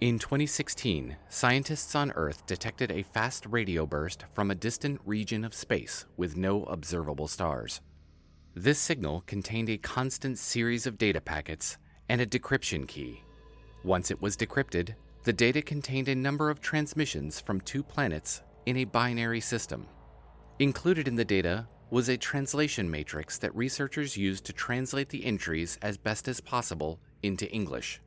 In 2016, scientists on Earth detected a fast radio burst from a distant region of space with no observable stars. This signal contained a constant series of data packets and a decryption key. Once it was decrypted, the data contained a number of transmissions from two planets in a binary system. Included in the data was a translation matrix that researchers used to translate the entries as best as possible into English.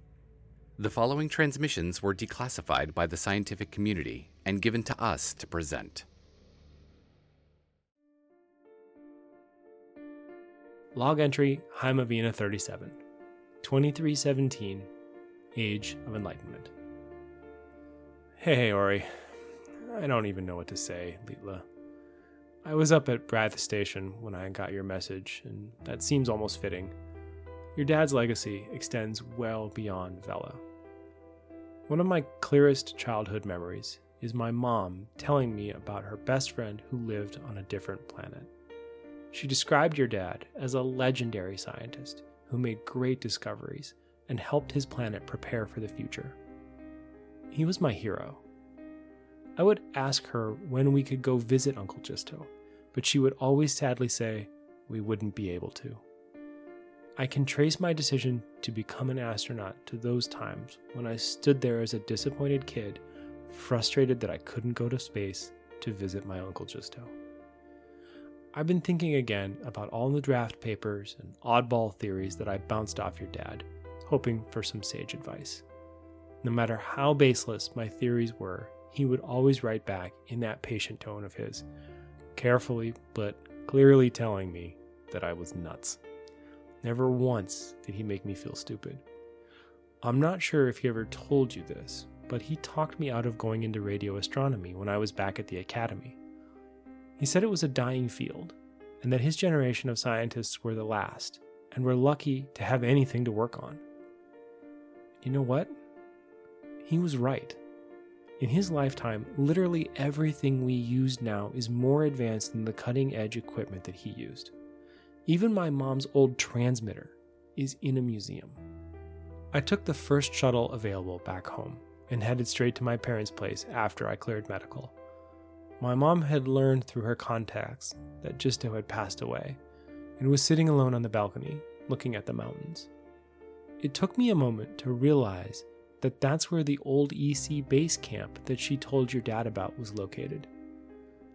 The following transmissions were declassified by the scientific community and given to us to present. Log entry Heimavina 37, 2317, Age of Enlightenment. Hey, hey, Orie. I don't even know what to say, Litla. I was up at Brath Station when I got your message, and that seems almost fitting. Your dad's legacy extends well beyond Vela. One of my clearest childhood memories is my mom telling me about her best friend who lived on a different planet. She described your dad as a legendary scientist who made great discoveries and helped his planet prepare for the future. He was my hero. I would ask her when we could go visit Uncle Gisto, but she would always sadly say we wouldn't be able to. I can trace my decision to become an astronaut to those times when I stood there as a disappointed kid, frustrated that I couldn't go to space to visit my Uncle Gisto. I've been thinking again about all the draft papers and oddball theories that I bounced off your dad, hoping for some sage advice. No matter how baseless my theories were, he would always write back in that patient tone of his, carefully but clearly telling me that I was nuts. Never once did he make me feel stupid. I'm not sure if he ever told you this, but he talked me out of going into radio astronomy when I was back at the academy. He said it was a dying field, and that his generation of scientists were the last, and were lucky to have anything to work on. You know what? He was right. In his lifetime, literally everything we use now is more advanced than the cutting edge equipment that he used. Even my mom's old transmitter is in a museum. I took the first shuttle available back home and headed straight to my parents' place after I cleared medical. My mom had learned through her contacts that Gisto had passed away and was sitting alone on the balcony looking at the mountains. It took me a moment to realize that that's where the old EC base camp that she told your dad about was located.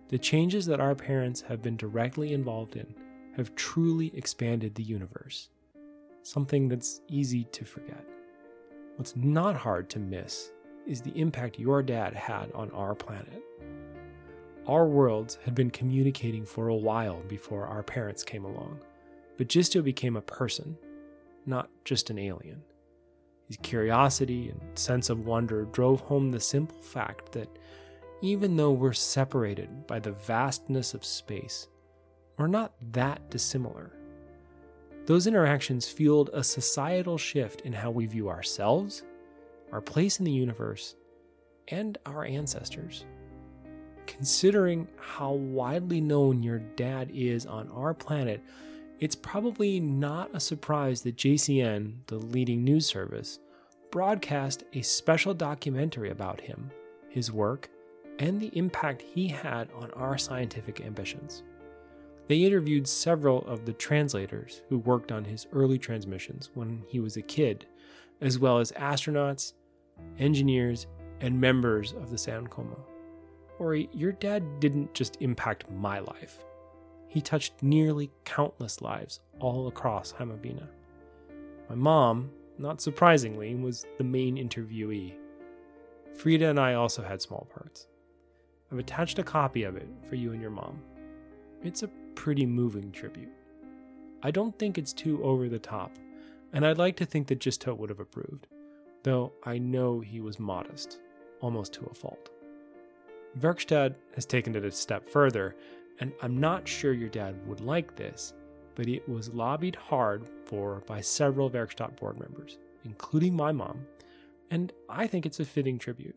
The changes that our parents have been directly involved in have truly expanded the universe, something that's easy to forget. What's not hard to miss is the impact your dad had on our planet. Our worlds had been communicating for a while before our parents came along, but Gisto became a person, not just an alien. His curiosity and sense of wonder drove home the simple fact that even though we're separated by the vastness of space, we're not that dissimilar. Those interactions fueled a societal shift in how we view ourselves, our place in the universe, and our ancestors. Considering how widely known your dad is on our planet, it's probably not a surprise that JCN, the leading news service, broadcast a special documentary about him, his work, and the impact he had on our scientific ambitions. They interviewed several of the translators who worked on his early transmissions when he was a kid, as well as astronauts, engineers, and members of the Soundcoma. Orie, your dad didn't just impact my life. He touched nearly countless lives all across Heimavina. My mom, not surprisingly, was the main interviewee. Frida and I also had small parts. I've attached a copy of it for you and your mom. It's a pretty moving tribute. I don't think it's too over the top, and I'd like to think that Gisto would have approved, though I know he was modest, almost to a fault. Werkstatt has taken it a step further, and I'm not sure your dad would like this, but it was lobbied hard for by several Werkstatt board members, including my mom, and I think it's a fitting tribute.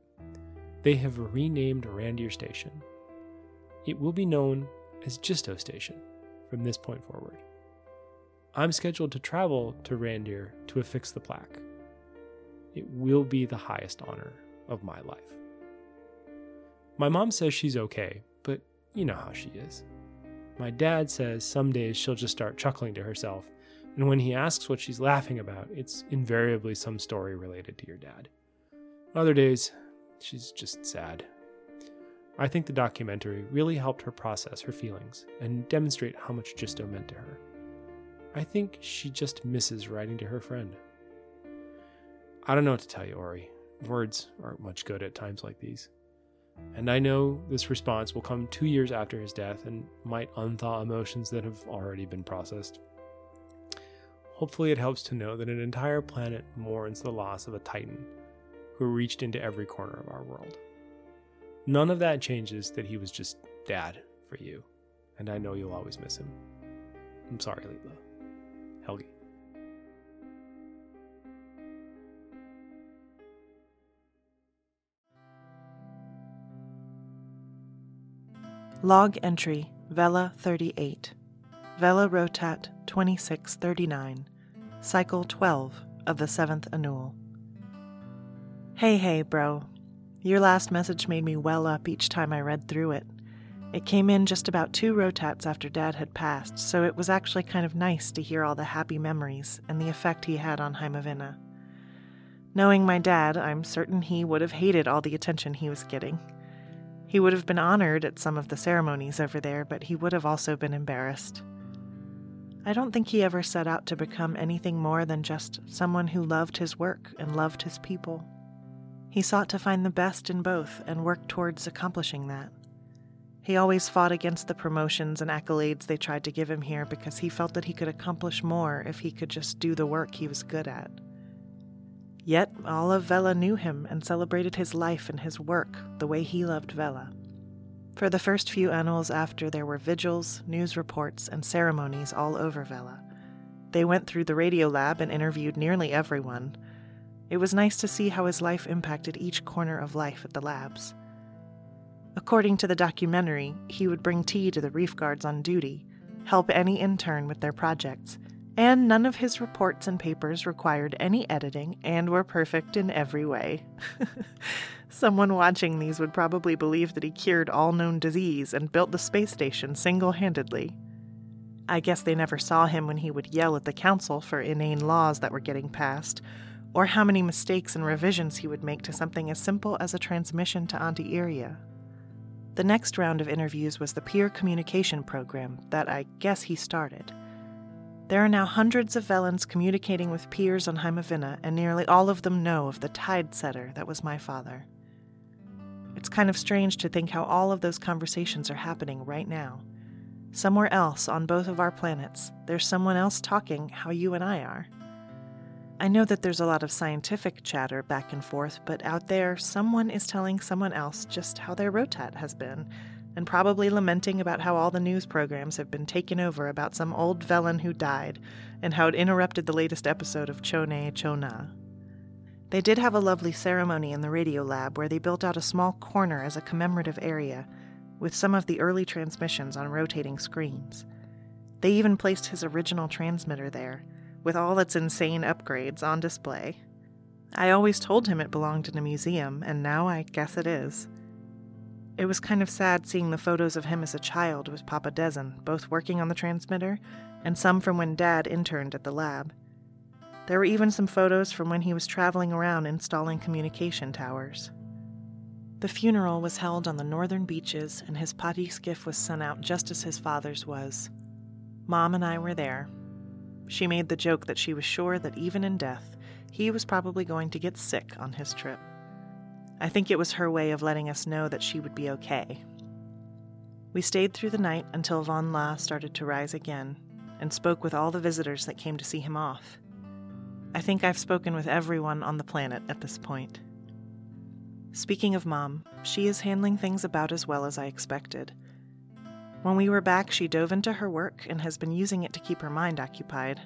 They have renamed Randir Station. It will be known as Gisto Station from this point forward. I'm scheduled to travel to Randir to affix the plaque. it will be the highest honor of my life. My mom says she's okay, but you know how she is. My dad says some days she'll just start chuckling to herself, and when he asks what she's laughing about, it's invariably some story related to your dad. Other days, she's just sad. I think the documentary really helped her process her feelings and demonstrate how much Gisto meant to her. I think she just misses writing to her friend. I don't know what to tell you, Orie. Words aren't much good at times like these. And I know this response will come two years after his death and might unthaw emotions that have already been processed. Hopefully, it helps to know that an entire planet mourns the loss of a Titan who reached into every corner of our world. None of that changes that he was just dad for you, and I know you'll always miss him. I'm sorry, Leela. Helge. Log entry Vela 38, Vela Rotat 2639, Cycle 12 of the 7th Annual. Hey, hey, bro. Your last message made me well up each time I read through it. It came in just about two rotats after Dad had passed, so it was actually kind of nice to hear all the happy memories and the effect he had on Heimavina. Knowing my dad, I'm certain he would have hated all the attention he was getting. He would have been honored at some of the ceremonies over there, but he would have also been embarrassed. I don't think he ever set out to become anything more than just someone who loved his work and loved his people. He sought to find the best in both and worked towards accomplishing that. He always fought against the promotions and accolades they tried to give him here because he felt that he could accomplish more if he could just do the work he was good at. Yet all of Vela knew him and celebrated his life and his work the way he loved Vela. For the first few annuals after, there were vigils, news reports, and ceremonies all over Vela. They went through the radio lab and interviewed nearly everyone. It was nice to see how his life impacted each corner of life at the labs. According to the documentary, he would bring tea to the reef guards on duty, help any intern with their projects, and none of his reports and papers required any editing and were perfect in every way. Someone watching these would probably believe that he cured all known disease and built the space station single handedly. I guess they never saw him when he would yell at the council for inane laws that were getting passed, or how many mistakes and revisions he would make to something as simple as a transmission to Auntie Iria. The next round of interviews was the peer communication program that I guess he started. There are now hundreds of Velans communicating with peers on Heimavina, and nearly all of them know of the tide setter that was my father. It's kind of strange to think how all of those conversations are happening right now. Somewhere else on both of our planets, there's someone else talking how you and I are. I know that there's a lot of scientific chatter back and forth, but out there, someone is telling someone else just how their rotat has been and probably lamenting about how all the news programs have been taken over about some old Velan who died and how it interrupted the latest episode of Chone Chona. They did have a lovely ceremony in the radio lab where they built out a small corner as a commemorative area with some of the early transmissions on rotating screens. They even placed his original transmitter there, with all its insane upgrades on display. I always told him it belonged in a museum, and now I guess it is. It was kind of sad seeing the photos of him as a child with Papa Dezen, both working on the transmitter, and some from when Dad interned at the lab. There were even some photos from when he was traveling around installing communication towers. The funeral was held on the northern beaches, and his potty skiff was sent out just as his father's was. Mom and I were there. She made the joke that she was sure that even in death, he was probably going to get sick on his trip. I think it was her way of letting us know that she would be okay. We stayed through the night until Von La started to rise again and spoke with all the visitors that came to see him off. I think I've spoken with everyone on the planet at this point. Speaking of Mom, she is handling things about as well as I expected. When we were back, she dove into her work and has been using it to keep her mind occupied.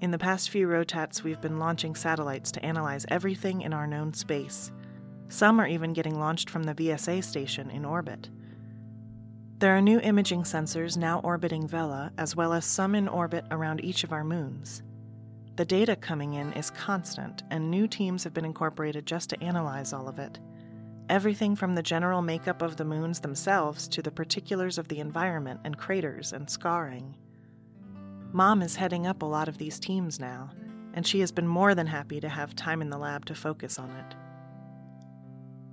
In the past few rotats, we've been launching satellites to analyze everything in our known space some are even getting launched from the VSA station in orbit. There are new imaging sensors now orbiting Vela, as well as some in orbit around each of our moons. The data coming in is constant, and new teams have been incorporated just to analyze all of it. Everything from the general makeup of the moons themselves to the particulars of the environment and craters and scarring. Mom is heading up a lot of these teams now, and she has been more than happy to have time in the lab to focus on it.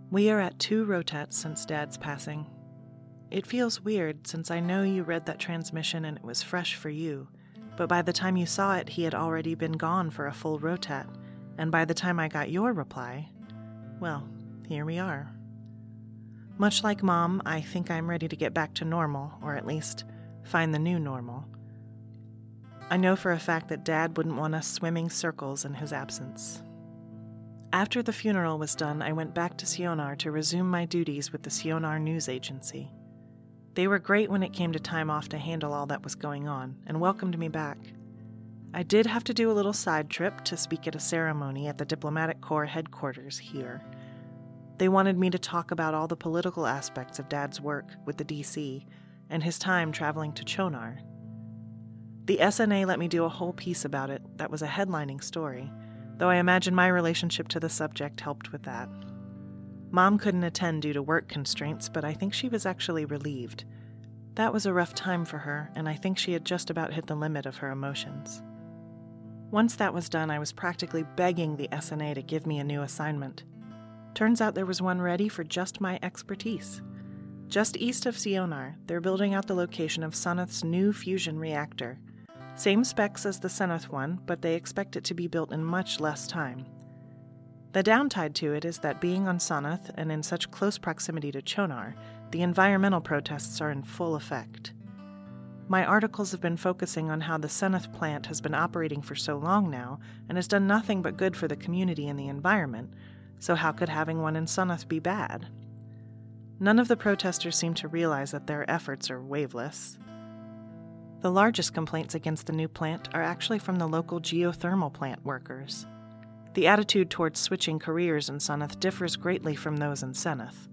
We are at two rotats since Dad's passing. It feels weird since I know you read that transmission and it was fresh for you but by the time you saw it, he had already been gone for a full rotat, and by the time I got your reply, well, here we are. Much like Mom, I think I'm ready to get back to normal, or at least find the new normal. I know for a fact that Dad wouldn't want us swimming circles in his absence. After the funeral was done, I went back to Sionar to resume my duties with the Sionar News Agency. They were great when it came to time off to handle all that was going on and welcomed me back. I did have to do a little side trip to speak at a ceremony at the Diplomatic Corps headquarters here. They wanted me to talk about all the political aspects of Dad's work with the DC and his time traveling to Chonar. The SNA let me do a whole piece about it that was a headlining story, though I imagine my relationship to the subject helped with that. Mom couldn't attend due to work constraints, but I think she was actually relieved. That was a rough time for her, and I think she had just about hit the limit of her emotions. Once that was done, I was practically begging the SNA to give me a new assignment. Turns out there was one ready for just my expertise. Just east of Sionar, they're building out the location of Sunoth's new fusion reactor. Same specs as the Zenith one, but they expect it to be built in much less time. The downside to it is that being on Sunoth and in such close proximity to Chonar, the environmental protests are in full effect. My articles have been focusing on how the Sunoth plant has been operating for so long now and has done nothing but good for the community and the environment, so how could having one in Sunoth be bad? None of the protesters seem to realize that their efforts are waveless. The largest complaints against the new plant are actually from the local geothermal plant workers. The attitude towards switching careers in Sunoth differs greatly from those in Seneth.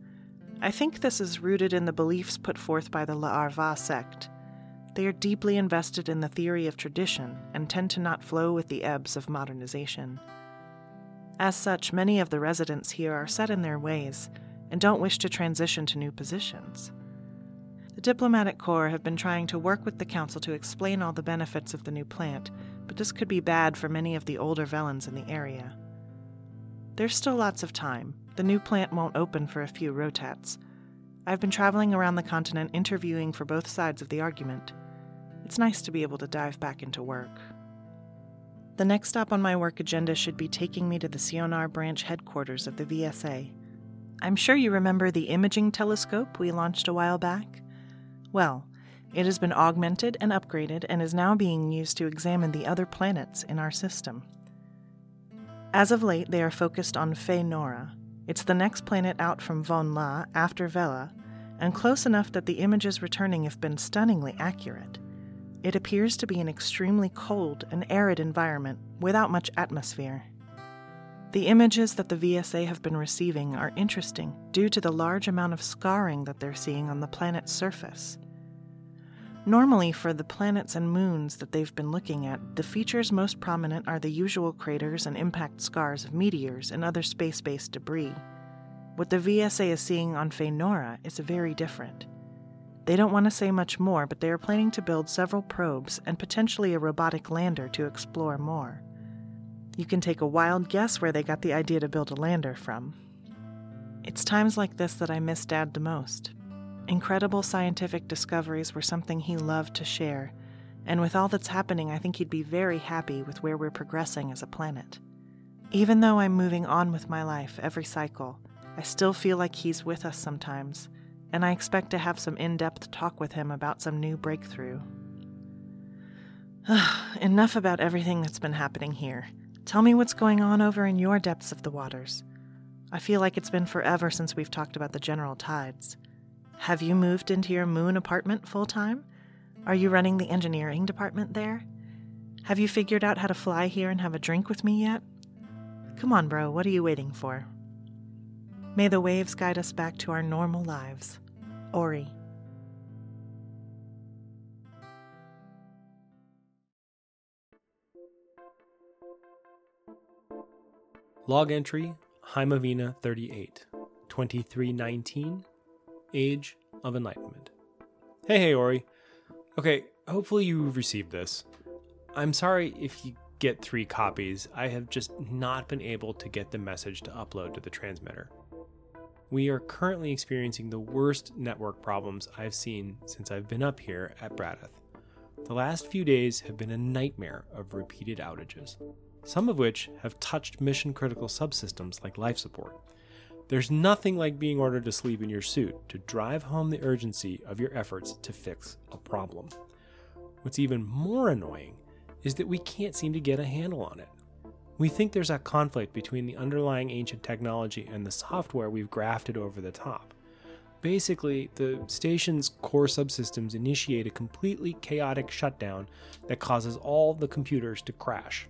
I think this is rooted in the beliefs put forth by the La'arva sect. They are deeply invested in the theory of tradition and tend to not flow with the ebbs of modernization. As such, many of the residents here are set in their ways and don't wish to transition to new positions. The diplomatic corps have been trying to work with the council to explain all the benefits of the new plant but this could be bad for many of the older Velans in the area. There's still lots of time. The new plant won't open for a few rotats. I've been traveling around the continent interviewing for both sides of the argument. It's nice to be able to dive back into work. The next stop on my work agenda should be taking me to the Sionar branch headquarters of the VSA. I'm sure you remember the imaging telescope we launched a while back? Well, it has been augmented and upgraded and is now being used to examine the other planets in our system. As of late, they are focused on Fenora. It's the next planet out from Von La after Vela, and close enough that the images returning have been stunningly accurate. It appears to be an extremely cold and arid environment without much atmosphere. The images that the VSA have been receiving are interesting due to the large amount of scarring that they're seeing on the planet's surface. Normally, for the planets and moons that they've been looking at, the features most prominent are the usual craters and impact scars of meteors and other space based debris. What the VSA is seeing on Fenora is very different. They don't want to say much more, but they are planning to build several probes and potentially a robotic lander to explore more. You can take a wild guess where they got the idea to build a lander from. It's times like this that I miss Dad the most. Incredible scientific discoveries were something he loved to share, and with all that's happening, I think he'd be very happy with where we're progressing as a planet. Even though I'm moving on with my life every cycle, I still feel like he's with us sometimes, and I expect to have some in depth talk with him about some new breakthrough. Enough about everything that's been happening here. Tell me what's going on over in your depths of the waters. I feel like it's been forever since we've talked about the general tides. Have you moved into your moon apartment full time? Are you running the engineering department there? Have you figured out how to fly here and have a drink with me yet? Come on, bro, what are you waiting for? May the waves guide us back to our normal lives. Orie. Log entry Heimavina 38, 2319, Age of Enlightenment. Hey, hey, Orie. Okay, hopefully you've received this. I'm sorry if you get three copies, I have just not been able to get the message to upload to the transmitter. We are currently experiencing the worst network problems I've seen since I've been up here at Braddoth. The last few days have been a nightmare of repeated outages, some of which have touched mission critical subsystems like life support. There's nothing like being ordered to sleep in your suit to drive home the urgency of your efforts to fix a problem. What's even more annoying is that we can't seem to get a handle on it. We think there's a conflict between the underlying ancient technology and the software we've grafted over the top. Basically, the station's core subsystems initiate a completely chaotic shutdown that causes all the computers to crash.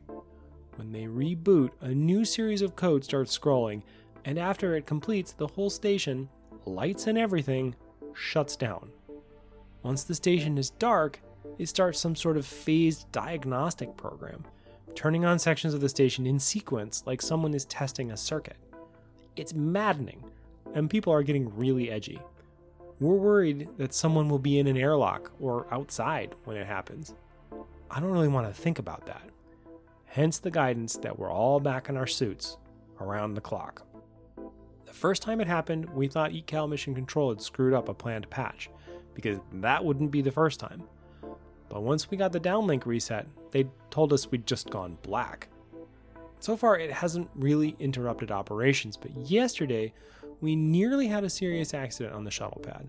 When they reboot, a new series of code starts scrolling, and after it completes, the whole station, lights and everything, shuts down. Once the station is dark, it starts some sort of phased diagnostic program, turning on sections of the station in sequence like someone is testing a circuit. It's maddening, and people are getting really edgy. We're worried that someone will be in an airlock or outside when it happens. I don't really want to think about that. Hence the guidance that we're all back in our suits around the clock. The first time it happened, we thought ECAL Mission Control had screwed up a planned patch, because that wouldn't be the first time. But once we got the downlink reset, they told us we'd just gone black. So far, it hasn't really interrupted operations, but yesterday, we nearly had a serious accident on the shuttle pad.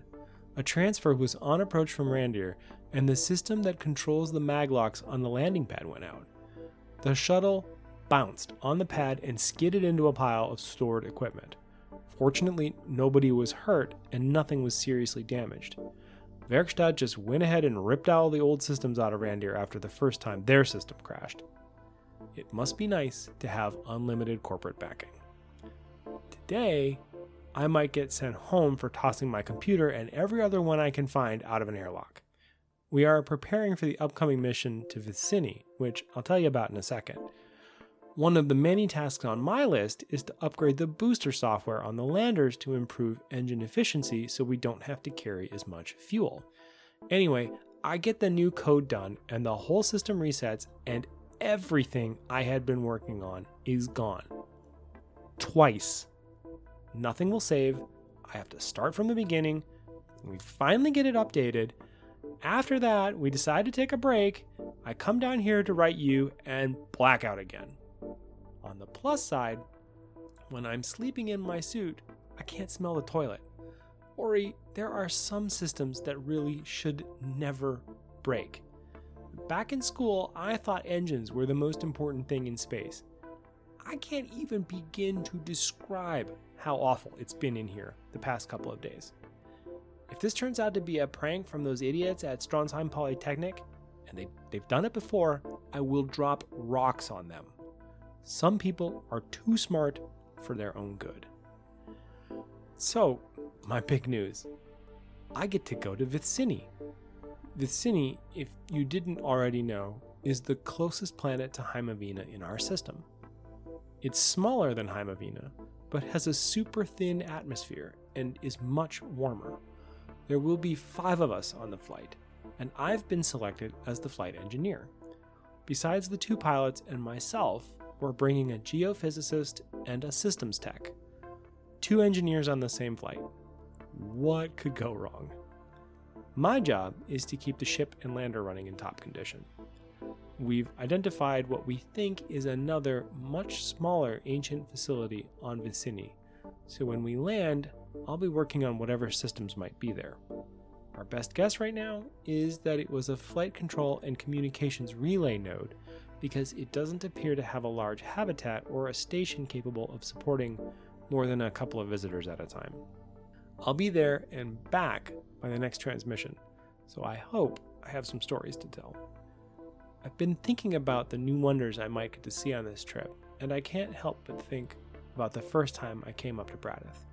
A transfer was on approach from Randir, and the system that controls the maglocks on the landing pad went out. The shuttle bounced on the pad and skidded into a pile of stored equipment. Fortunately, nobody was hurt and nothing was seriously damaged. Werkstatt just went ahead and ripped all the old systems out of Randir after the first time their system crashed. It must be nice to have unlimited corporate backing. Today, I might get sent home for tossing my computer and every other one I can find out of an airlock. We are preparing for the upcoming mission to Vicini, which I'll tell you about in a second. One of the many tasks on my list is to upgrade the booster software on the landers to improve engine efficiency so we don't have to carry as much fuel. Anyway, I get the new code done and the whole system resets, and everything I had been working on is gone. Twice. Nothing will save. I have to start from the beginning. We finally get it updated. After that, we decide to take a break. I come down here to write you and blackout again. On the plus side, when I'm sleeping in my suit, I can't smell the toilet. Orie, there are some systems that really should never break. Back in school, I thought engines were the most important thing in space. I can't even begin to describe how awful it's been in here the past couple of days. If this turns out to be a prank from those idiots at Stronsheim Polytechnic, and they, they've done it before, I will drop rocks on them. Some people are too smart for their own good. So, my big news I get to go to Vicini. Vicini, if you didn't already know, is the closest planet to Heimavina in our system. It's smaller than Heimavina, but has a super thin atmosphere and is much warmer. There will be five of us on the flight, and I've been selected as the flight engineer. Besides the two pilots and myself, we're bringing a geophysicist and a systems tech. Two engineers on the same flight. What could go wrong? My job is to keep the ship and lander running in top condition. We've identified what we think is another much smaller ancient facility on Vicini, so when we land, I'll be working on whatever systems might be there. Our best guess right now is that it was a flight control and communications relay node because it doesn't appear to have a large habitat or a station capable of supporting more than a couple of visitors at a time. I'll be there and back by the next transmission, so I hope I have some stories to tell. I've been thinking about the new wonders I might get to see on this trip, and I can't help but think about the first time I came up to Braddoth.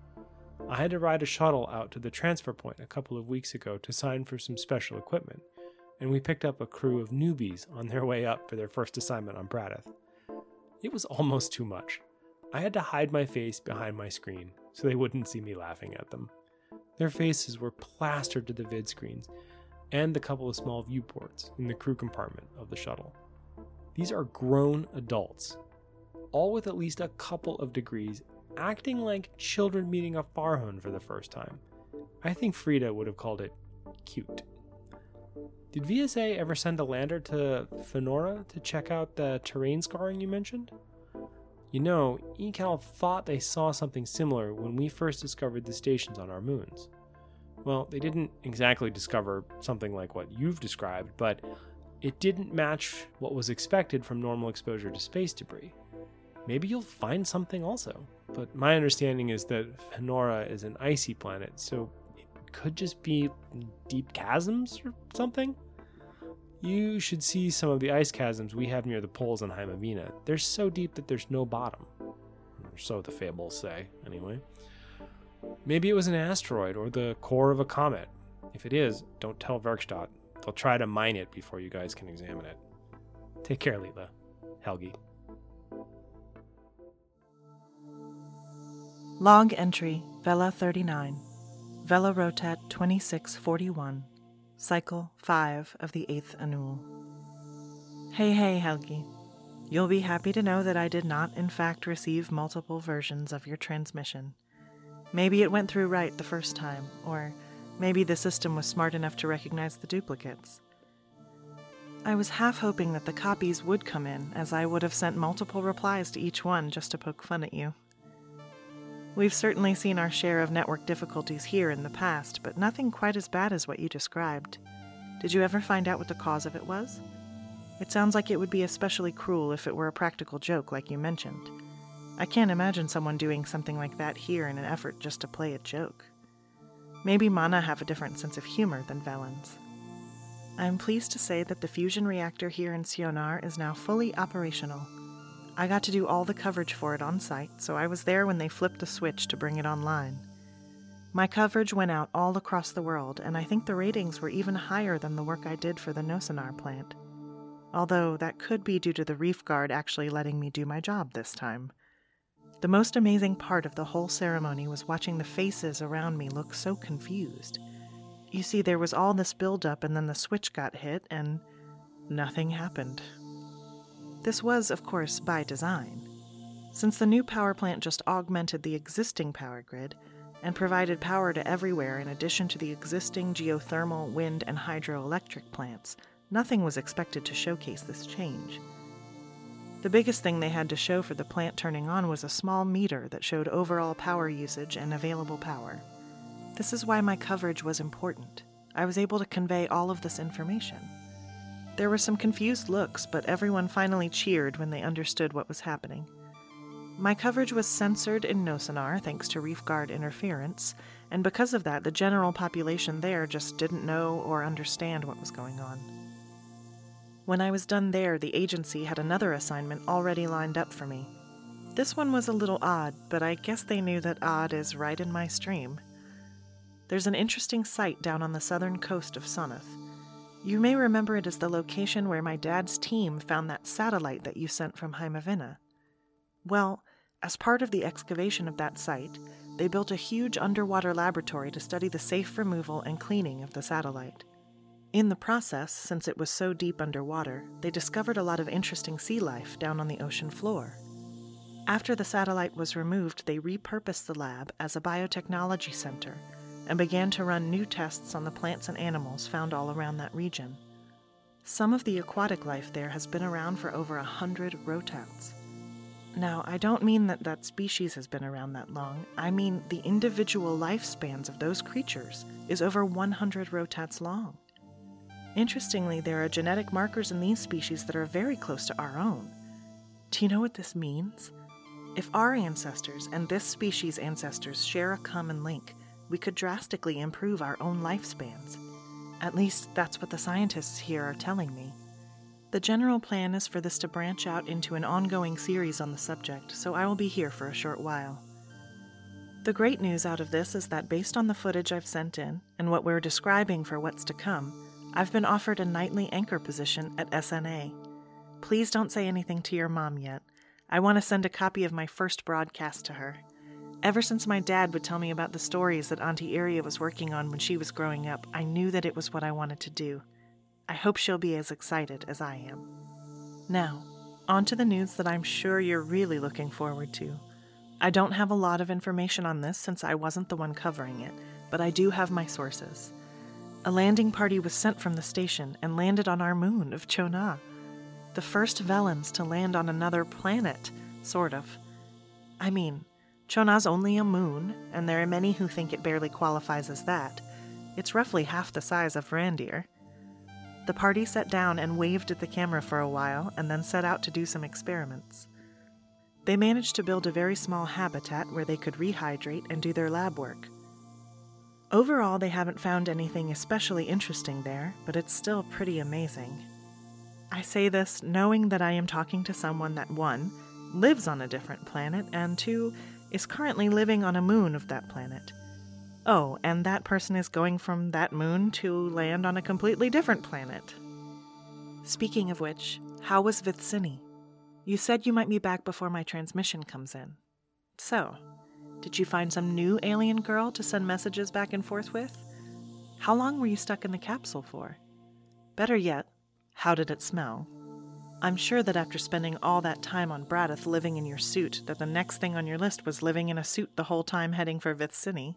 I had to ride a shuttle out to the transfer point a couple of weeks ago to sign for some special equipment, and we picked up a crew of newbies on their way up for their first assignment on Braddoth. It was almost too much. I had to hide my face behind my screen so they wouldn't see me laughing at them. Their faces were plastered to the vid screens and the couple of small viewports in the crew compartment of the shuttle. These are grown adults, all with at least a couple of degrees, acting like children meeting a Farhund for the first time. I think Frida would have called it cute. Did VSA ever send a lander to Fenora to check out the terrain scarring you mentioned? You know, ECAL thought they saw something similar when we first discovered the stations on our moons. Well, they didn't exactly discover something like what you've described, but it didn't match what was expected from normal exposure to space debris. Maybe you'll find something also. But my understanding is that Fenora is an icy planet, so could just be deep chasms or something? You should see some of the ice chasms we have near the poles on Heimavina. They're so deep that there's no bottom. Or so the fables say, anyway. Maybe it was an asteroid or the core of a comet. If it is, don't tell Werkstatt. They'll try to mine it before you guys can examine it. Take care, Leela. Helge. Log entry Vela 39, Vela Rotat 2641, Cycle 5 of the 8th Annual. Hey, hey, Helge. You'll be happy to know that I did not, in fact, receive multiple versions of your transmission. Maybe it went through right the first time, or maybe the system was smart enough to recognize the duplicates. I was half hoping that the copies would come in, as I would have sent multiple replies to each one just to poke fun at you. We've certainly seen our share of network difficulties here in the past, but nothing quite as bad as what you described. Did you ever find out what the cause of it was? It sounds like it would be especially cruel if it were a practical joke, like you mentioned. I can't imagine someone doing something like that here in an effort just to play a joke. Maybe Manna have a different sense of humor than Velans. I am pleased to say that the fusion reactor here in Sionar is now fully operational. I got to do all the coverage for it on site, so I was there when they flipped the switch to bring it online. My coverage went out all across the world, and I think the ratings were even higher than the work I did for the Nosonar plant. Although that could be due to the reef guard actually letting me do my job this time. The most amazing part of the whole ceremony was watching the faces around me look so confused. You see, there was all this buildup, and then the switch got hit, and nothing happened. This was, of course, by design. Since the new power plant just augmented the existing power grid and provided power to everywhere in addition to the existing geothermal, wind, and hydroelectric plants, nothing was expected to showcase this change. The biggest thing they had to show for the plant turning on was a small meter that showed overall power usage and available power. This is why my coverage was important. I was able to convey all of this information. There were some confused looks, but everyone finally cheered when they understood what was happening. My coverage was censored in Nosonar thanks to Reef Guard interference, and because of that, the general population there just didn't know or understand what was going on. When I was done there, the agency had another assignment already lined up for me. This one was a little odd, but I guess they knew that odd is right in my stream. There's an interesting site down on the southern coast of Sunoth. You may remember it as the location where my dad's team found that satellite that you sent from Heimavina. Well, as part of the excavation of that site, they built a huge underwater laboratory to study the safe removal and cleaning of the satellite. In the process, since it was so deep underwater, they discovered a lot of interesting sea life down on the ocean floor. After the satellite was removed, they repurposed the lab as a biotechnology center and began to run new tests on the plants and animals found all around that region. Some of the aquatic life there has been around for over a hundred rotats. Now, I don't mean that that species has been around that long. I mean the individual lifespans of those creatures is over 100 rotats long. Interestingly, there are genetic markers in these species that are very close to our own. Do you know what this means? If our ancestors and this species' ancestors share a common link, we could drastically improve our own lifespans. At least that's what the scientists here are telling me. The general plan is for this to branch out into an ongoing series on the subject, so I will be here for a short while. The great news out of this is that based on the footage I've sent in and what we're describing for what's to come, I've been offered a nightly anchor position at SNA. Please don't say anything to your mom yet. I want to send a copy of my first broadcast to her. Ever since my dad would tell me about the stories that Auntie Iria was working on when she was growing up, I knew that it was what I wanted to do. I hope she'll be as excited as I am. Now, on to the news that I'm sure you're really looking forward to. I don't have a lot of information on this since I wasn't the one covering it, but I do have my sources. A landing party was sent from the station and landed on our moon of Chona. The first Velans to land on another planet, sort of. I mean, Chona's only a moon, and there are many who think it barely qualifies as that. It's roughly half the size of Randir. The party sat down and waved at the camera for a while and then set out to do some experiments. They managed to build a very small habitat where they could rehydrate and do their lab work. Overall, they haven't found anything especially interesting there, but it's still pretty amazing. I say this knowing that I am talking to someone that, one, lives on a different planet, and two, is currently living on a moon of that planet. Oh, and that person is going from that moon to land on a completely different planet. Speaking of which, how was Vithsini? You said you might be back before my transmission comes in. So, did you find some new alien girl to send messages back and forth with? How long were you stuck in the capsule for? Better yet, how did it smell? I'm sure that after spending all that time on Braddoth living in your suit, that the next thing on your list was living in a suit the whole time heading for Vithsini.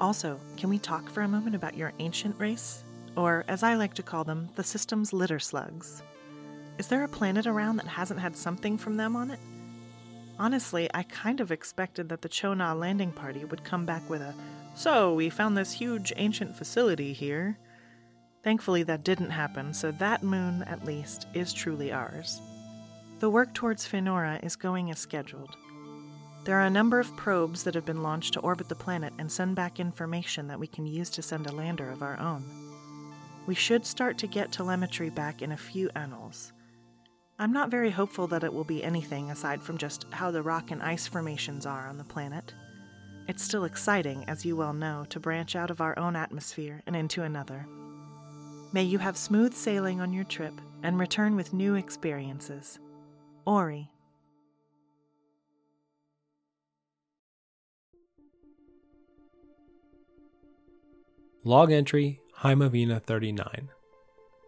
Also, can we talk for a moment about your ancient race? Or, as I like to call them, the system's litter slugs. Is there a planet around that hasn't had something from them on it? Honestly, I kind of expected that the Chona landing party would come back with a, So, we found this huge ancient facility here. Thankfully, that didn't happen, so that moon, at least, is truly ours. The work towards Fenora is going as scheduled. There are a number of probes that have been launched to orbit the planet and send back information that we can use to send a lander of our own. We should start to get telemetry back in a few annals. I'm not very hopeful that it will be anything aside from just how the rock and ice formations are on the planet. It's still exciting, as you well know, to branch out of our own atmosphere and into another. May you have smooth sailing on your trip and return with new experiences. Orie. Log entry Heimavina 39,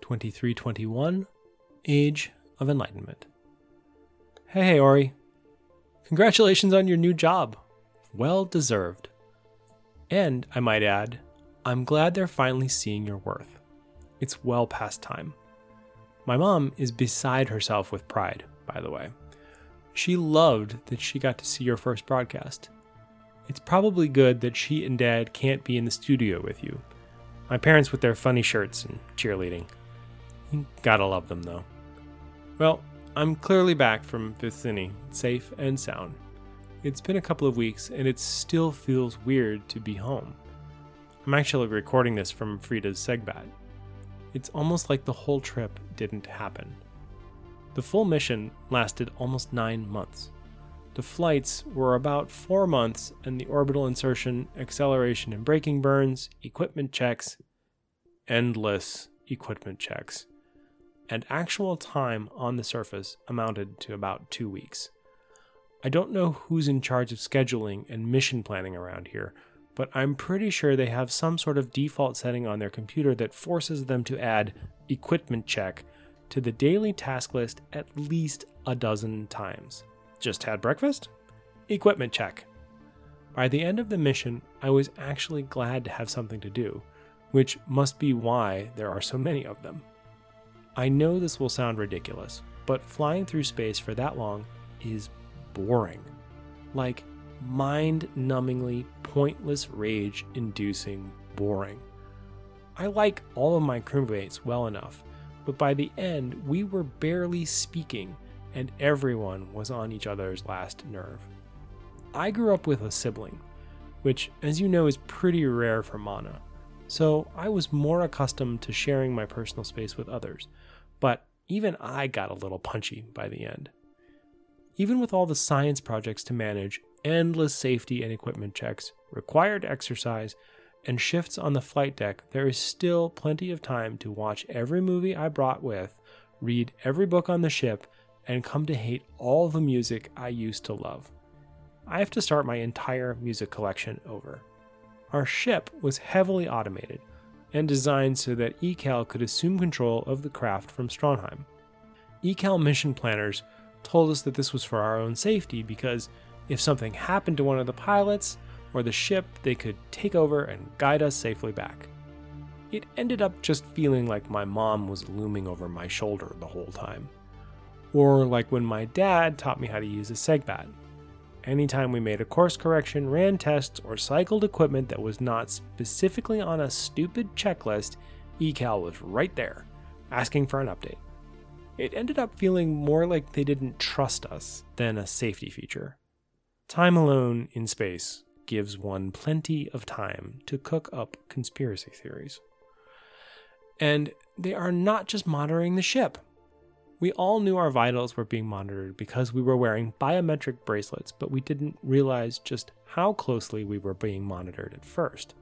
2321, Age of Enlightenment. Hey, hey, Orie. Congratulations on your new job. Well deserved. And, I might add, I'm glad they're finally seeing your worth. It's well past time. My mom is beside herself with pride, by the way. She loved that she got to see your first broadcast. It's probably good that she and dad can't be in the studio with you. My parents with their funny shirts and cheerleading. You gotta love them though. Well, I'm clearly back from Vithsini, safe and sound. It's been a couple of weeks and it still feels weird to be home. I'm actually recording this from Frida's Segbat. It's almost like the whole trip didn't happen. The full mission lasted almost nine months. The flights were about four months, and the orbital insertion, acceleration and braking burns, equipment checks, endless equipment checks, and actual time on the surface amounted to about two weeks. I don't know who's in charge of scheduling and mission planning around here, but I'm pretty sure they have some sort of default setting on their computer that forces them to add equipment check to the daily task list at least a dozen times. Just had breakfast? Equipment check. By the end of the mission, I was actually glad to have something to do, which must be why there are so many of them. I know this will sound ridiculous, but flying through space for that long is boring. Like, mind numbingly, pointless, rage inducing boring. I like all of my crewmates well enough, but by the end, we were barely speaking and everyone was on each other's last nerve. I grew up with a sibling, which, as you know, is pretty rare for Manna, so I was more accustomed to sharing my personal space with others, but even I got a little punchy by the end. Even with all the science projects to manage, endless safety and equipment checks, required exercise, and shifts on the flight deck, there is still plenty of time to watch every movie I brought with, read every book on the ship, and come to hate all the music I used to love. I have to start my entire music collection over. Our ship was heavily automated and designed so that ECAL could assume control of the craft from Stronheim. ECAL mission planners told us that this was for our own safety because if something happened to one of the pilots or the ship, they could take over and guide us safely back. It ended up just feeling like my mom was looming over my shoulder the whole time. Or like when my dad taught me how to use a SegBat. Anytime we made a course correction, ran tests, or cycled equipment that was not specifically on a stupid checklist, ECAL was right there, asking for an update. It ended up feeling more like they didn't trust us than a safety feature. Time alone in space gives one plenty of time to cook up conspiracy theories. And they are not just monitoring the ship. We all knew our vitals were being monitored because we were wearing biometric bracelets, but we didn't realize just how closely we were being monitored at first.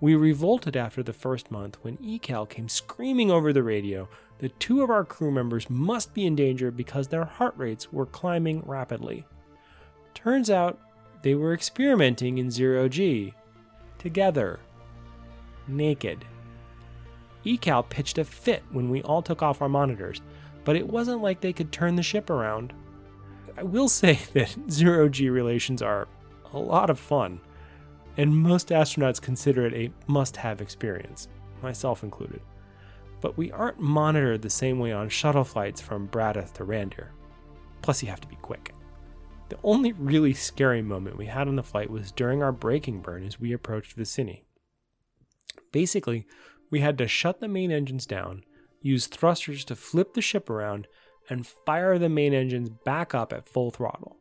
We revolted after the first month when ECAL came screaming over the radio that two of our crew members must be in danger because their heart rates were climbing rapidly. Turns out they were experimenting in zero G, together, naked. ECAL pitched a fit when we all took off our monitors, but it wasn't like they could turn the ship around. I will say that zero G relations are a lot of fun, and most astronauts consider it a must have experience, myself included. But we aren't monitored the same way on shuttle flights from Braddoth to Randir. Plus, you have to be quick. The only really scary moment we had on the flight was during our braking burn as we approached Vicini. Basically, we had to shut the main engines down, use thrusters to flip the ship around, and fire the main engines back up at full throttle.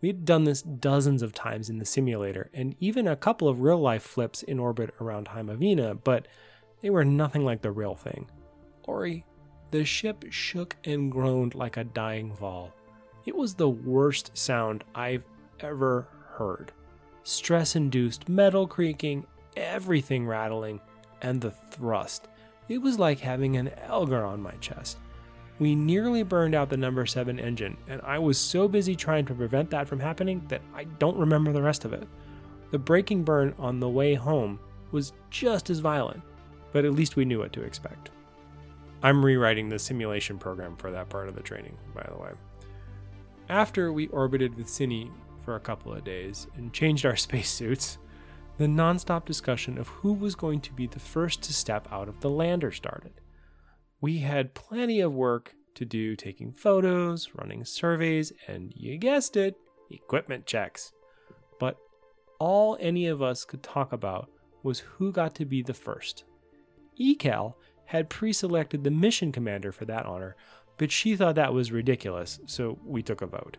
We'd done this dozens of times in the simulator, and even a couple of real life flips in orbit around Heimavina, but they were nothing like the real thing. Orie, the ship shook and groaned like a dying Val. It was the worst sound I've ever heard. Stress induced metal creaking, everything rattling, and the thrust. It was like having an Elgar on my chest. We nearly burned out the number 7 engine, and I was so busy trying to prevent that from happening that I don't remember the rest of it. The braking burn on the way home was just as violent, but at least we knew what to expect. I'm rewriting the simulation program for that part of the training, by the way. After we orbited Vicini for a couple of days and changed our spacesuits, the nonstop discussion of who was going to be the first to step out of the lander started. We had plenty of work to do taking photos, running surveys, and you guessed it, equipment checks. But all any of us could talk about was who got to be the first. ECAL had pre selected the mission commander for that honor, but she thought that was ridiculous, so we took a vote.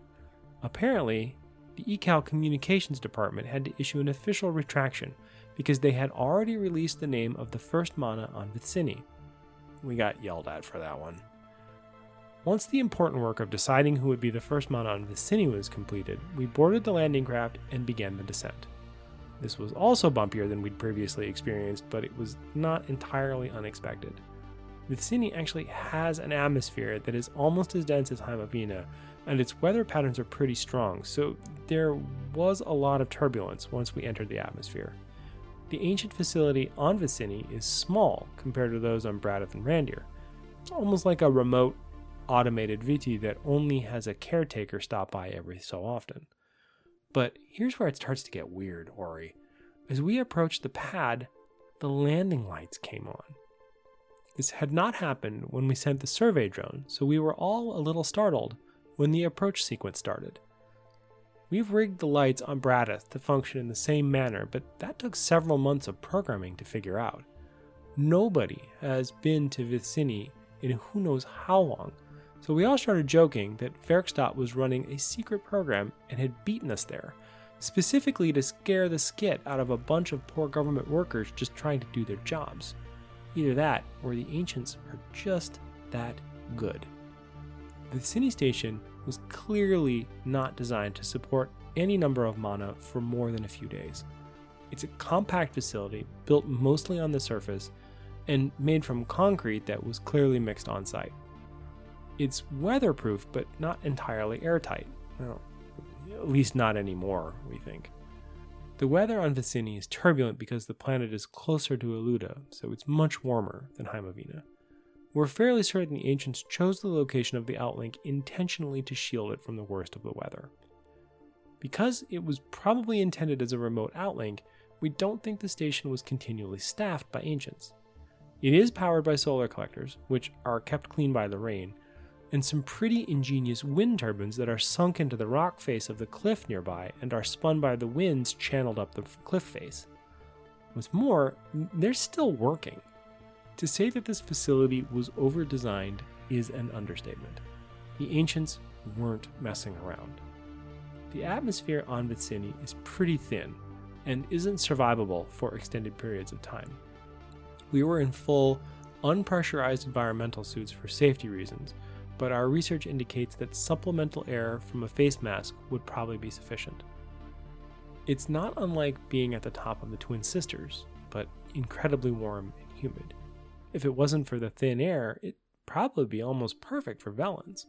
Apparently, the ECAL Communications Department had to issue an official retraction because they had already released the name of the first Manna on Vicini. We got yelled at for that one. Once the important work of deciding who would be the first Manna on Vicini was completed, we boarded the landing craft and began the descent. This was also bumpier than we'd previously experienced, but it was not entirely unexpected. Vicini actually has an atmosphere that is almost as dense as Heimavina, and its weather patterns are pretty strong, so there was a lot of turbulence once we entered the atmosphere. The ancient facility on Vicini is small compared to those on Braddoth and Randir. It's almost like a remote, automated VT that only has a caretaker stop by every so often. But here's where it starts to get weird, Orie. As we approached the pad, the landing lights came on. This had not happened when we sent the survey drone, so we were all a little startled when the approach sequence started. We've rigged the lights on Braddoth to function in the same manner, but that took several months of programming to figure out. Nobody has been to Vicini in who knows how long, so we all started joking that Verkstadt was running a secret program and had beaten us there, specifically to scare the skit out of a bunch of poor government workers just trying to do their jobs. Either that, or the ancients are just that good. The Vicini station was clearly not designed to support any number of Manna for more than a few days. It's a compact facility built mostly on the surface and made from concrete that was clearly mixed on site. It's weatherproof, but not entirely airtight. Well, at least not anymore, we think. The weather on Vicini is turbulent because the planet is closer to Eluda, so it's much warmer than Heimavina. We're fairly certain the ancients chose the location of the outlink intentionally to shield it from the worst of the weather. Because it was probably intended as a remote outlink, we don't think the station was continually staffed by ancients. It is powered by solar collectors, which are kept clean by the rain, and some pretty ingenious wind turbines that are sunk into the rock face of the cliff nearby and are spun by the winds channeled up the cliff face. What's more, they're still working. To say that this facility was over designed is an understatement. The ancients weren't messing around. The atmosphere on Vicini is pretty thin and isn't survivable for extended periods of time. We were in full, unpressurized environmental suits for safety reasons, but our research indicates that supplemental air from a face mask would probably be sufficient. It's not unlike being at the top of the Twin Sisters, but incredibly warm and humid. If it wasn't for the thin air, it'd probably be almost perfect for Velans.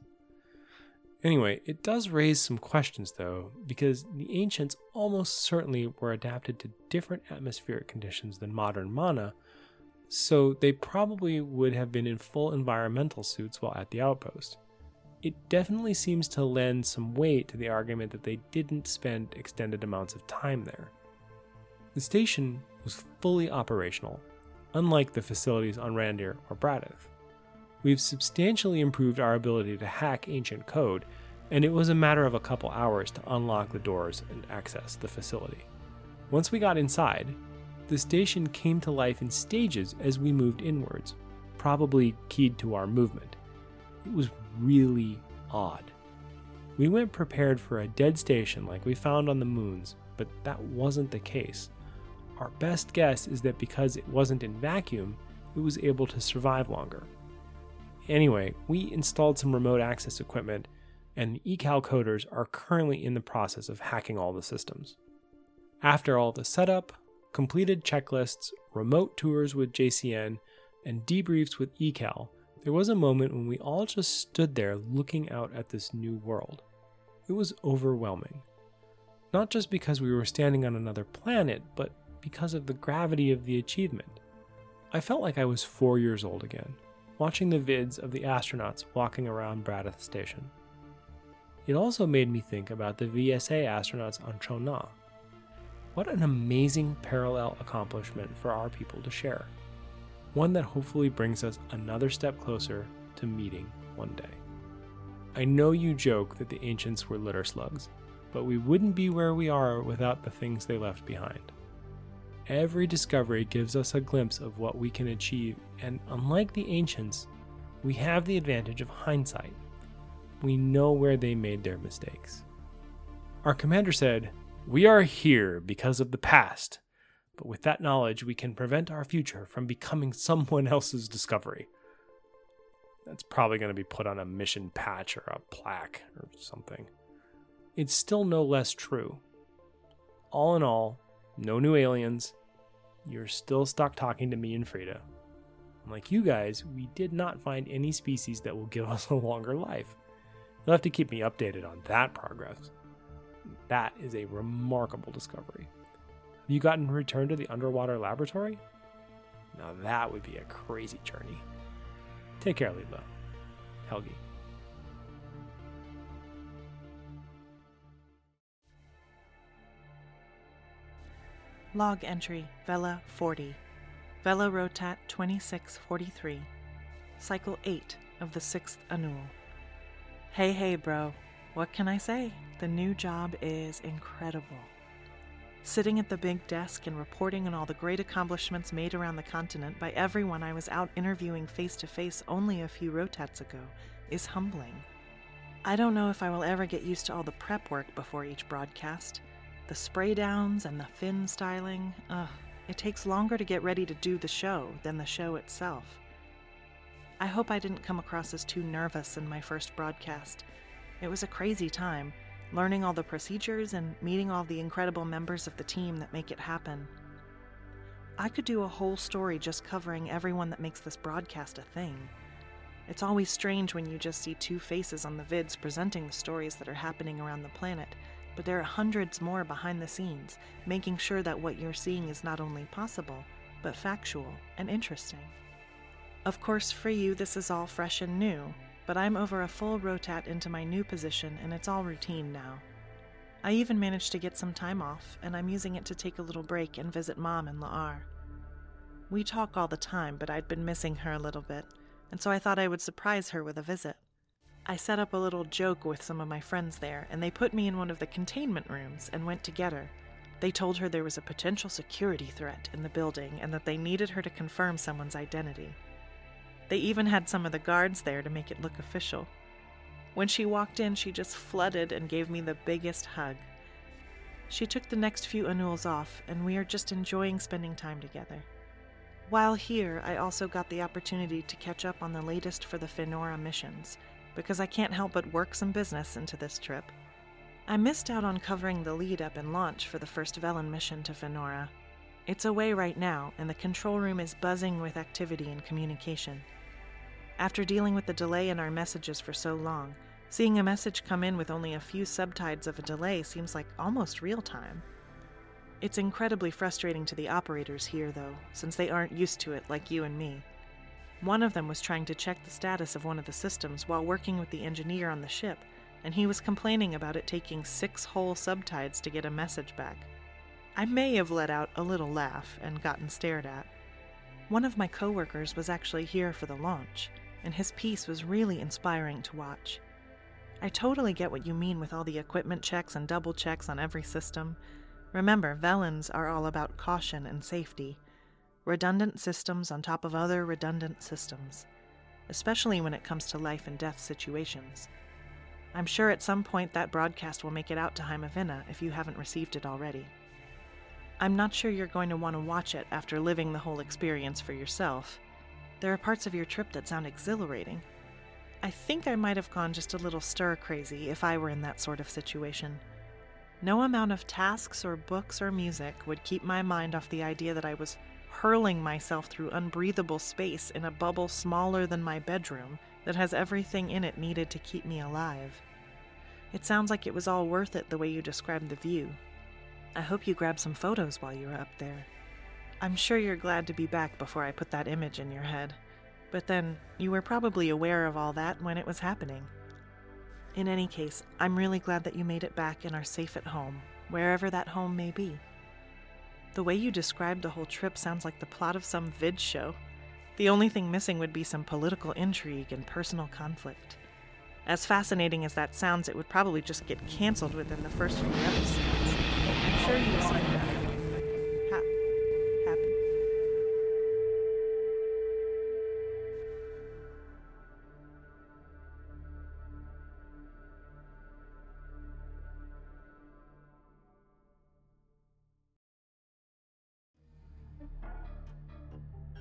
Anyway, it does raise some questions though, because the ancients almost certainly were adapted to different atmospheric conditions than modern Manna, so they probably would have been in full environmental suits while at the outpost. It definitely seems to lend some weight to the argument that they didn't spend extended amounts of time there. The station was fully operational, unlike the facilities on Randir or Braddoth. We've substantially improved our ability to hack ancient code, and it was a matter of a couple hours to unlock the doors and access the facility. Once we got inside, the station came to life in stages as we moved inwards, probably keyed to our movement. It was really odd. We went prepared for a dead station like we found on the moons, but that wasn't the case. Our best guess is that because it wasn't in vacuum, it was able to survive longer. Anyway, we installed some remote access equipment, and the ecal coders are currently in the process of hacking all the systems. After all the setup, completed checklists, remote tours with JCN, and debriefs with eCal, there was a moment when we all just stood there looking out at this new world. It was overwhelming. Not just because we were standing on another planet, but because of the gravity of the achievement. I felt like I was four years old again, watching the vids of the astronauts walking around Braddoth Station. It also made me think about the VSA astronauts on Chona what an amazing parallel accomplishment for our people to share. One that hopefully brings us another step closer to meeting one day. I know you joke that the ancients were litter slugs, but we wouldn't be where we are without the things they left behind. Every discovery gives us a glimpse of what we can achieve, and unlike the ancients, we have the advantage of hindsight. We know where they made their mistakes. Our commander said, we are here because of the past, but with that knowledge, we can prevent our future from becoming someone else's discovery. That's probably going to be put on a mission patch or a plaque or something. It's still no less true. All in all, no new aliens. You're still stuck talking to me and Frida. Like you guys, we did not find any species that will give us a longer life. You'll have to keep me updated on that progress. That is a remarkable discovery. Have you gotten returned to the underwater laboratory? Now that would be a crazy journey. Take care, Lila. Helge. Log entry Vela 40. Vela Rotat 2643. Cycle 8 of the 6th Annual. Hey, hey, bro. What can I say? The new job is incredible. Sitting at the big desk and reporting on all the great accomplishments made around the continent by everyone I was out interviewing face to face only a few rotats ago is humbling. I don't know if I will ever get used to all the prep work before each broadcast. The spray downs and the fin styling, ugh, it takes longer to get ready to do the show than the show itself. I hope I didn't come across as too nervous in my first broadcast. It was a crazy time, learning all the procedures and meeting all the incredible members of the team that make it happen. I could do a whole story just covering everyone that makes this broadcast a thing. It's always strange when you just see two faces on the vids presenting the stories that are happening around the planet, but there are hundreds more behind the scenes, making sure that what you're seeing is not only possible, but factual and interesting. Of course, for you, this is all fresh and new, but I'm over a full rotat into my new position and it's all routine now. I even managed to get some time off, and I'm using it to take a little break and visit Mom in La'ar. We talk all the time, but I'd been missing her a little bit, and so I thought I would surprise her with a visit. I set up a little joke with some of my friends there, and they put me in one of the containment rooms and went to get her. They told her there was a potential security threat in the building and that they needed her to confirm someone's identity. They even had some of the guards there to make it look official. When she walked in, she just flooded and gave me the biggest hug. She took the next few annuals off, and we are just enjoying spending time together. While here, I also got the opportunity to catch up on the latest for the Fenora missions, because I can't help but work some business into this trip. I missed out on covering the lead up and launch for the first Velen mission to Fenora. It's away right now, and the control room is buzzing with activity and communication. After dealing with the delay in our messages for so long, seeing a message come in with only a few subtides of a delay seems like almost real time. It's incredibly frustrating to the operators here, though, since they aren't used to it like you and me. One of them was trying to check the status of one of the systems while working with the engineer on the ship, and he was complaining about it taking six whole subtides to get a message back. I may have let out a little laugh and gotten stared at. One of my coworkers was actually here for the launch, and his piece was really inspiring to watch. I totally get what you mean with all the equipment checks and double checks on every system, Remember, Velens are all about caution and safety. Redundant systems on top of other redundant systems, especially when it comes to life and death situations. I'm sure at some point that broadcast will make it out to Heimavina if you haven't received it already. I'm not sure you're going to want to watch it after living the whole experience for yourself. There are parts of your trip that sound exhilarating. I think I might have gone just a little stir crazy if I were in that sort of situation. No amount of tasks or books or music would keep my mind off the idea that I was hurling myself through unbreathable space in a bubble smaller than my bedroom that has everything in it needed to keep me alive. It sounds like it was all worth it the way you described the view. I hope you grabbed some photos while you were up there. I'm sure you're glad to be back before I put that image in your head. But then, you were probably aware of all that when it was happening. In any case, I'm really glad that you made it back and are safe at home, wherever that home may be. The way you described the whole trip sounds like the plot of some vid show. The only thing missing would be some political intrigue and personal conflict. As fascinating as that sounds, it would probably just get canceled within the first few episodes. I'm sure seen that.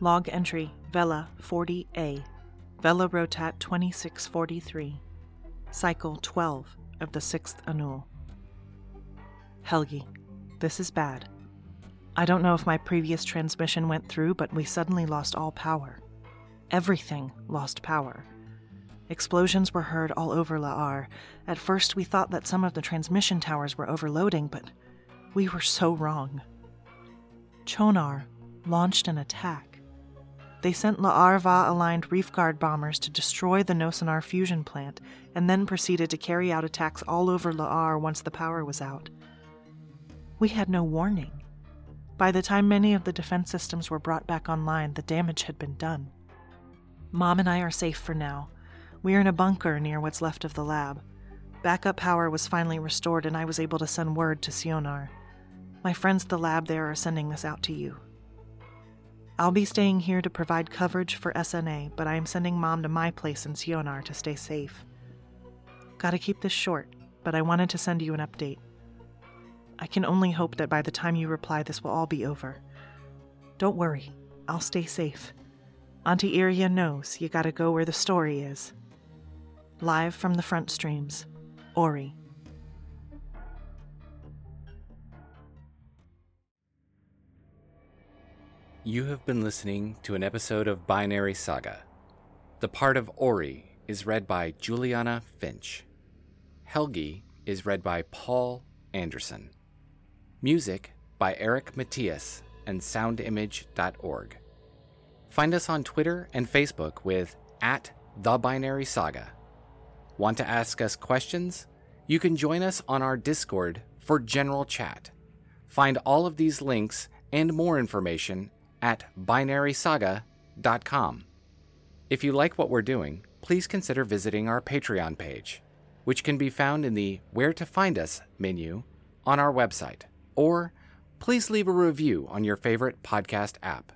Log entry Vela 40A, Vela Rotat 2643, Cycle 12 of the 6th Annual. Helge, this is bad. I don't know if my previous transmission went through, but we suddenly lost all power. Everything lost power. Explosions were heard all over La'ar. At first, we thought that some of the transmission towers were overloading, but we were so wrong. Chonar launched an attack. They sent La'arva aligned Reef Guard bombers to destroy the Nosonar fusion plant, and then proceeded to carry out attacks all over La'ar once the power was out. We had no warning. By the time many of the defense systems were brought back online, the damage had been done. Mom and I are safe for now. We are in a bunker near what's left of the lab. Backup power was finally restored, and I was able to send word to Sionar. My friends at the lab there are sending this out to you. I'll be staying here to provide coverage for SNA, but I am sending Mom to my place in Sionar to stay safe. Gotta keep this short, but I wanted to send you an update. I can only hope that by the time you reply, this will all be over. Don't worry, I'll stay safe. Auntie Iria knows you gotta go where the story is. Live from the front streams, Orie. You have been listening to an episode of Binary Saga. The part of Orie is read by Juliana Finch. Helge is read by Paul Anderson. Music by Eric Matyas and soundimage.org. Find us on Twitter and Facebook with at The Binary Saga. Want to ask us questions? You can join us on our Discord for general chat. Find all of these links and more information at binarysaga.com. If you like what we're doing, please consider visiting our Patreon page, which can be found in the Where to Find Us menu on our website, or please leave a review on your favorite podcast app.